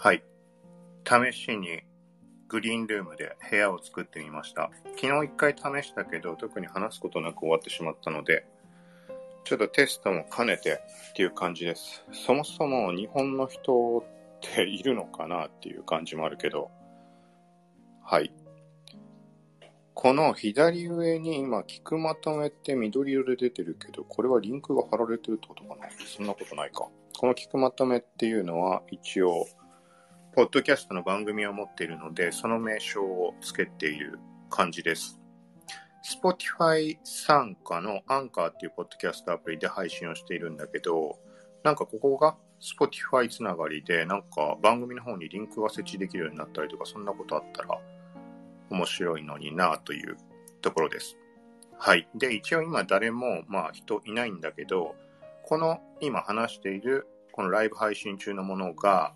はい。試しにグリーンルームで部屋を作ってみました。昨日一回試したけど、特に話すことなく終わってしまったので、ちょっとテストも兼ねてっていう感じです。そもそも日本の人っているのかなっていう感じもあるけど、はい。この左上に今、聞くまとめって緑色で出てるけど、これはリンクが貼られてるってことかな？そんなことないか。この聞くまとめっていうのは一応、ポッドキャストの番組を持っているので、その名称を付けている感じです。Spotify 参加のアンカーっていうポッドキャストアプリで配信をしているんだけど、なんかここが Spotify つながりで、なんか番組の方にリンクが設置できるようになったりとか、そんなことあったら面白いのになというところです。はい。で、一応今誰も、まあ人いないんだけど、この今話しているこのライブ配信中のものが、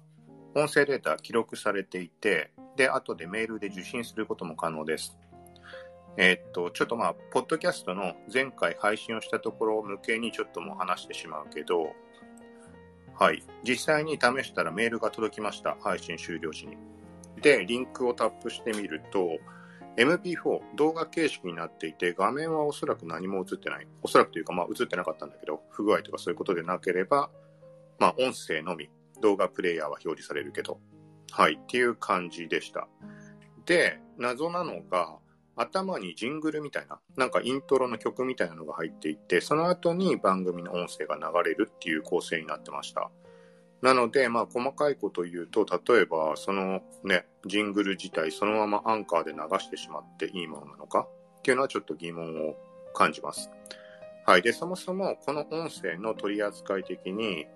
音声データ記録されていて、で、後でメールで受信することも可能です。えーっと、ちょっとまあ、ポッドキャストの前回配信をしたところ向けにちょっともう話してしまうけど、はい。実際に試したらメールが届きました。配信終了時に。で、リンクをタップしてみると、MP4 動画形式になっていて、画面はおそらく何も映ってない。おそらくというか、まあ映ってなかったんだけど、不具合とかそういうことでなければ、まあ音声のみ、動画プレイヤーは表示されるけど、はい、っていう感じでした。で、謎なのが、頭にジングルみたいな、なんかイントロの曲みたいなのが入っていって、その後に番組の音声が流れるっていう構成になってました。なので、まあ、細かいこと言うと、例えば、そのね、ジングル自体そのままアンカーで流してしまっていいものなのか？っていうのはちょっと疑問を感じます。はい。で、そもそもこの音声の取り扱い的に、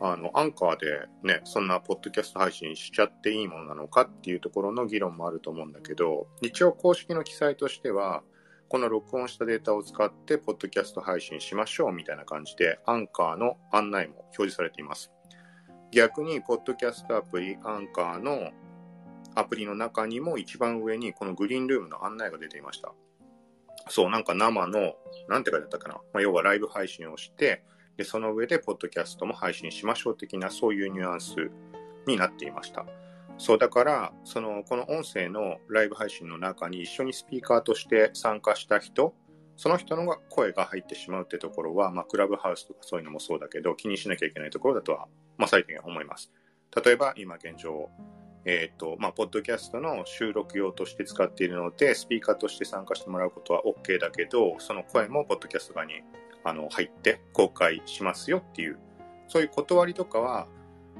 あの、アンカーでね、そんなポッドキャスト配信しちゃっていいものなのかっていうところの議論もあると思うんだけど、一応公式の記載としては、この録音したデータを使って、ポッドキャスト配信しましょうみたいな感じで、アンカーの案内も表示されています。逆に、ポッドキャストアプリ、アンカーのアプリの中にも一番上にこのグリーンルームの案内が出ていました。そう、なんか生の、なんて書いてあったかな。まあ、要はライブ配信をして、で、その上で、ポッドキャストも配信しましょう的な、そういうニュアンスになっていました。そう、だから、その、この音声のライブ配信の中に一緒にスピーカーとして参加した人、その人の声が入ってしまうってところは、まあ、クラブハウスとかそういうのもそうだけど、気にしなきゃいけないところだとは、まあ、最低限思います。例えば、今現状、えっ、と、まあ、ポッドキャストの収録用として使っているので、スピーカーとして参加してもらうことは OK だけど、その声もポッドキャスト側にあの入って公開しますよっていう、そういう断りとかは、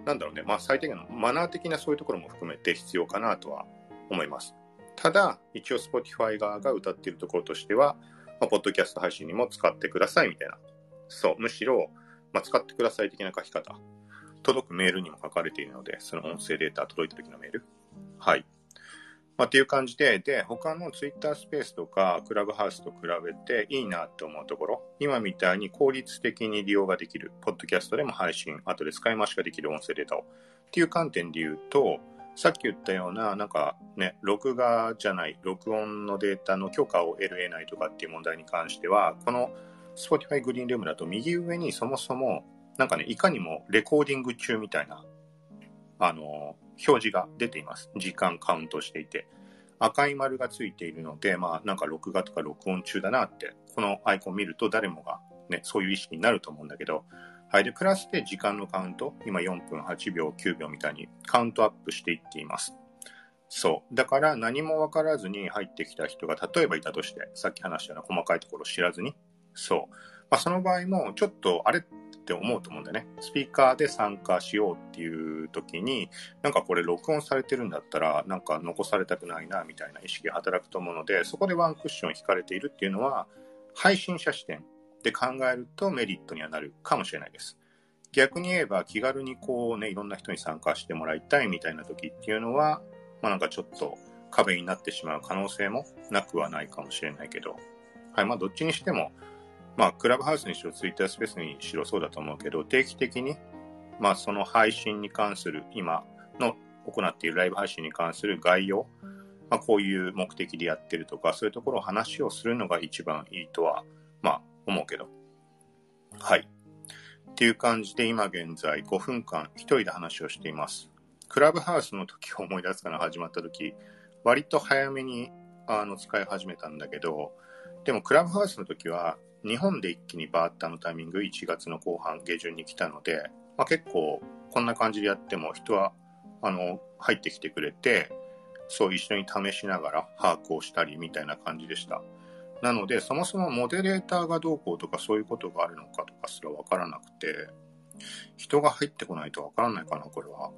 なんだろうね、まあ最低限のマナー的なそういうところも含めて必要かなとは思います。ただ、一応 Spotify 側が歌っているところとしては、まあ、ポッドキャスト配信にも使ってくださいみたいな。そう、むしろ、まあ、使ってください的な書き方。届くメールにも書かれているので、その音声データ届いた時のメール。はい。まあ、っていう感じで、で、他の Twitter スペースとかクラブハウスと比べていいなって思うところ、今みたいに効率的に利用ができる、ポッドキャストでも配信、後で使い回しができる音声データを、っていう観点で言うと、さっき言ったような、なんかね、録画じゃない、録音のデータの許可を得る得ないとかっていう問題に関しては、この Spotify グリーンルームだと右上にそもそも、なんかね、いかにもレコーディング中みたいな、あの、表示が出ています。時間カウントしていて。赤い丸がついているので、まあなんか録画とか録音中だなって、このアイコン見ると誰もがね、そういう意識になると思うんだけど、はい。で、プラスで時間のカウント、今4分、8秒、9秒みたいにカウントアップしていっています。そう。だから何もわからずに入ってきた人が例えばいたとして、さっき話したような細かいところを知らずに、そう。まあその場合もちょっとあれって思うと思うんだよね。スピーカーで参加しようっていう時に、なんかこれ録音されてるんだったら、なんか残されたくないな、みたいな意識が働くと思うので、そこでワンクッション引かれているっていうのは、配信者視点で考えるとメリットにはなるかもしれないです。逆に言えば気軽にこうね、いろんな人に参加してもらいたいみたいな時っていうのは、まあなんかちょっと壁になってしまう可能性もなくはないかもしれないけど、はい、まあどっちにしても、まあ、クラブハウスにしろ、ツイッタースペースにしろそうだと思うけど、定期的に、まあ、その配信に関する、今の行っているライブ配信に関する概要、まあ、こういう目的でやってるとか、そういうところを話をするのが一番いいとは、まあ、思うけど。はい。っていう感じで、今現在5分間一人で話をしています。クラブハウスの時を思い出すかな、始まった時、割と早めにあの使い始めたんだけど、でもクラブハウスの時は、日本で一気にバーッタのタイミング、1月の後半、下旬に来たので、まあ、結構こんな感じでやっても人はあの入ってきてくれて、そう一緒に試しながら把握をしたりみたいな感じでした。なので、そもそもモデレーターがどうこうとかそういうことがあるのかとかすらわからなくて、人が入ってこないとわからないかな、これは。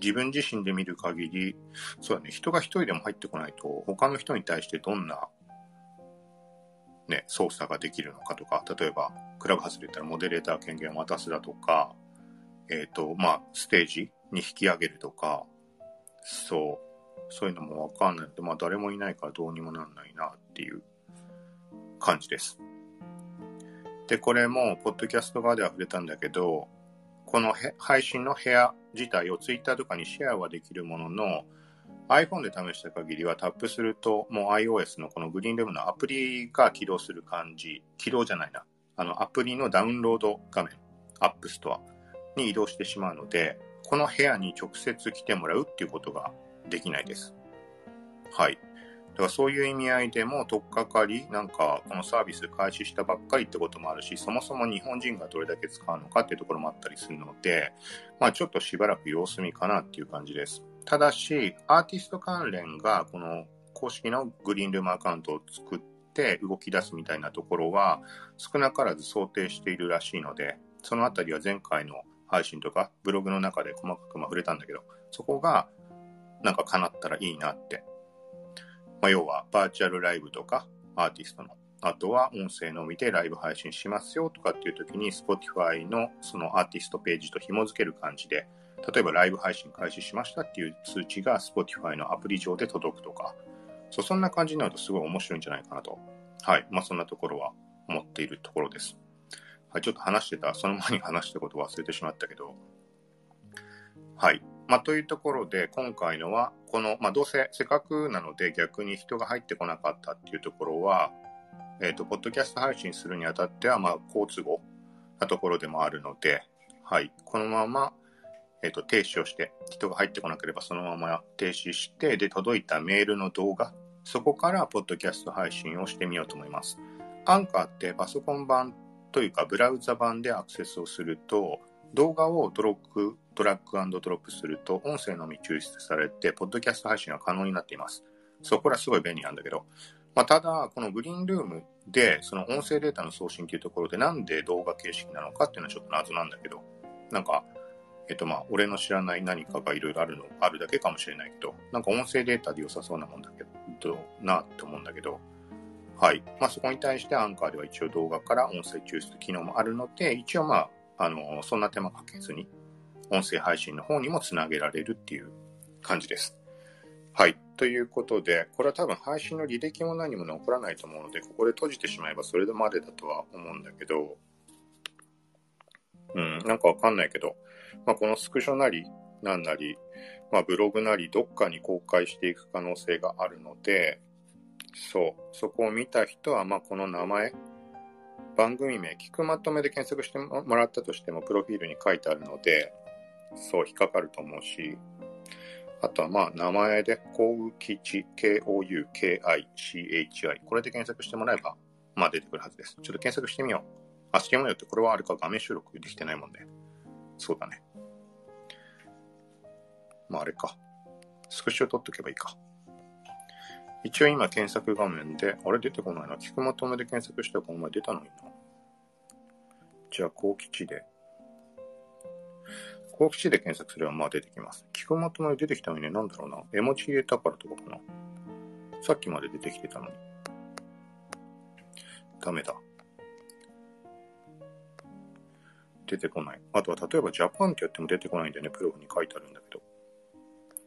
自分自身で見る限り、そうだね、人が一人でも入ってこないと、他の人に対してどんな、ね、操作ができるのかとか、例えば、クラブハウスで言ったらモデレーター権限を渡すだとか、えっ、ー、と、まあ、ステージに引き上げるとか、そう、そういうのもわかんないので、まあ、誰もいないからどうにもなんないなっていう感じです。で、これも、ポッドキャスト側では触れたんだけど、この配信の部屋自体を Twitter とかにシェアはできるものの、iPhone で試した限りはタップすると、もう iOS のこのグリーンルームのアプリが起動する感じ、起動じゃないな。あの、アプリのダウンロード画面、App Store に移動してしまうので、この部屋に直接来てもらうっていうことができないです。はい。だからそういう意味合いでも、とっかかり、なんか、このサービス開始したばっかりってこともあるし、そもそも日本人がどれだけ使うのかっていうところもあったりするので、まあちょっとしばらく様子見かなっていう感じです。ただし、アーティスト関連が、この公式のグリーンルームアカウントを作って動き出すみたいなところは、少なからず想定しているらしいので、そのあたりは前回の配信とか、ブログの中で細かくま触れたんだけど、そこが、なんか叶ったらいいなって。まあ、要はバーチャルライブとかアーティストの、あとは音声のみでライブ配信しますよとかっていう時に Spotify のそのアーティストページと紐付ける感じで、例えばライブ配信開始しましたっていう通知が Spotify のアプリ上で届くとか、そそんな感じになるとすごい面白いんじゃないかなと。はい。まあそんなところは思っているところです。はい、ちょっと話してた、その前に話したことを忘れてしまったけど、はい。まあ、というところで、今回のは、この、まあ、どうせ、せっかくなので逆に人が入ってこなかったっていうところは、えっ、ー、と、ポッドキャスト配信するにあたっては、まあ、好都合なところでもあるので、はい。このまま、えっ、ー、と、停止をして、人が入ってこなければそのまま停止して、で、届いたメールの動画、そこからポッドキャスト配信をしてみようと思います。アンカーってパソコン版というか、ブラウザ版でアクセスをすると、動画をドロック、ドラッグドロップすると、音声のみ抽出されて、ポッドキャスト配信が可能になっています。そ、これはすごい便利なんだけど、まあ、ただ、このグリーンルームで、その音声データの送信というところで、なんで動画形式なのかっていうのはちょっと謎なんだけど、なんか、えっとまあ、俺の知らない何かがいろいろあるの、あるだけかもしれないけど、なんか音声データで良さそうなもんだけど、なって思うんだけど、はい。まあ、そこに対してアンカーでは一応動画から音声抽出機能もあるので、一応まあ、あの、そんな手間かけずに、音声配信の方にもつなげられるっていう感じです。はい。ということで、これは多分配信の履歴も何も残らないと思うので、ここで閉じてしまえばそれまでだとは思うんだけど、うん、なんかわかんないけど、まあ、このスクショなり、なんなり、まあ、ブログなり、どっかに公開していく可能性があるので、そう、そこを見た人は、まあ、この名前、番組名、聞くまとめで検索してもらったとしても、プロフィールに書いてあるので、そう引っかかると思うし、あとはまあ、名前で、こうきち、K-O-U-K-I-C-H-I。これで検索してもらえば、まあ出てくるはずです。ちょっと検索してみよう。あ、してみようって、これはあれか、画面収録できてないもんね。そうだね。まああれか。スクショ撮っとけばいいか。一応今検索画面で、あれ出てこないな。聞くまとめで検索したらこの前出たのにな。じゃあ、高吉で。高吉で検索すればまあ出てきます。聞くまとめで出てきたのにね、なんだろうな。絵文字入れたからとかかな。さっきまで出てきてたのに。ダメだ。出てこない。あとは例えばジャパンってやっても出てこないんだよね。プロフに書いてあるんだけど。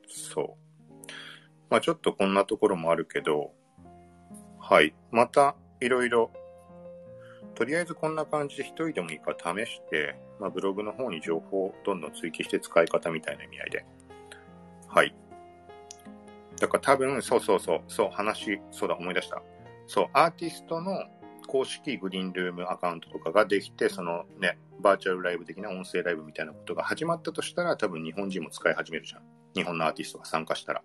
そう。まあちょっとこんなところもあるけど、はい。また、いろいろ、とりあえずこんな感じで一人でもいいから試して、まあブログの方に情報をどんどん追記して使い方みたいな意味合いで。はい。だから多分、そうそうそう、そう、話、そうだ、思い出した。そう、アーティストの公式グリーンルームアカウントとかができて、そのね、バーチャルライブ的な音声ライブみたいなことが始まったとしたら、多分日本人も使い始めるじゃん。日本のアーティストが参加したら。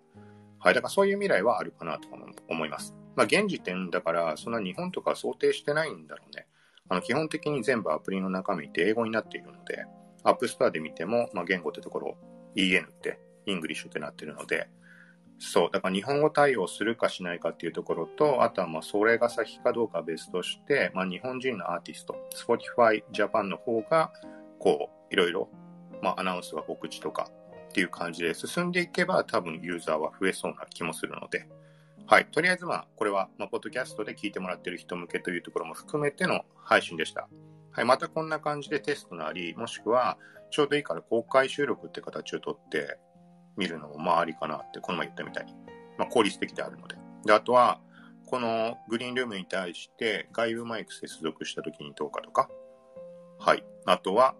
はい。だからそういう未来はあるかなと思います。まあ、現時点だから、そんな日本とか想定してないんだろうね。あの、基本的に全部アプリの中身って英語になっているので、アップストアで見ても、まあ、言語ってところ、EN って、 English ってなってるので、そう、だから日本語対応するかしないかっていうところと、あとはまあそれが先かどうかは別として、まあ、日本人のアーティスト、Spotify Japan の方が、こう、いろいろ、まあ、アナウンスが告知とかっていう感じで進んでいけば多分ユーザーは増えそうな気もするので、はい。とりあえずまあ、これは、まあ、ポッドキャストで聞いてもらってる人向けというところも含めての配信でした。はい。またこんな感じでテストなり、もしくは、ちょうどいいから公開収録って形をとって、見るのもまあありかなって、この前言ったみたいに。まあ効率的であるので。で、あとは、このグリーンルームに対して外部マイク接続した時にどうかとか。はい。あとは、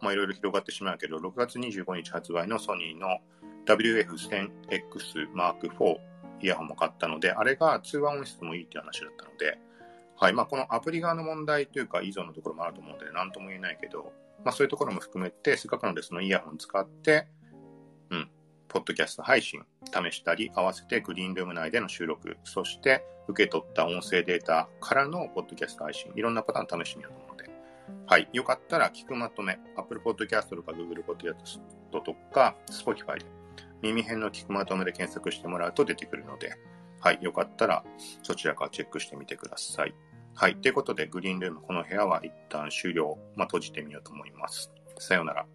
まあいろいろ広がってしまうけど、6月25日発売のソニーの WF1000X Mark IV イヤホンも買ったので、あれが通話音質もいいっていう話だったので、はい。まあこのアプリ側の問題というか依存のところもあると思うので、なんとも言えないけど、まあそういうところも含めて、せっかくなのでそのイヤホン使って、ポッドキャスト配信、試したり、合わせてグリーンルーム内での収録、そして受け取った音声データからのポッドキャスト配信、いろんなパターン試してみようと思うので、はい。よかったら聞くまとめ、Apple Podcast とか Google Podcast とか Spotify で耳辺の聞くまとめで検索してもらうと出てくるので、はい。よかったらそちらからチェックしてみてください。はい。ということで、グリーンルーム、この部屋は一旦終了。まあ、閉じてみようと思います。さようなら。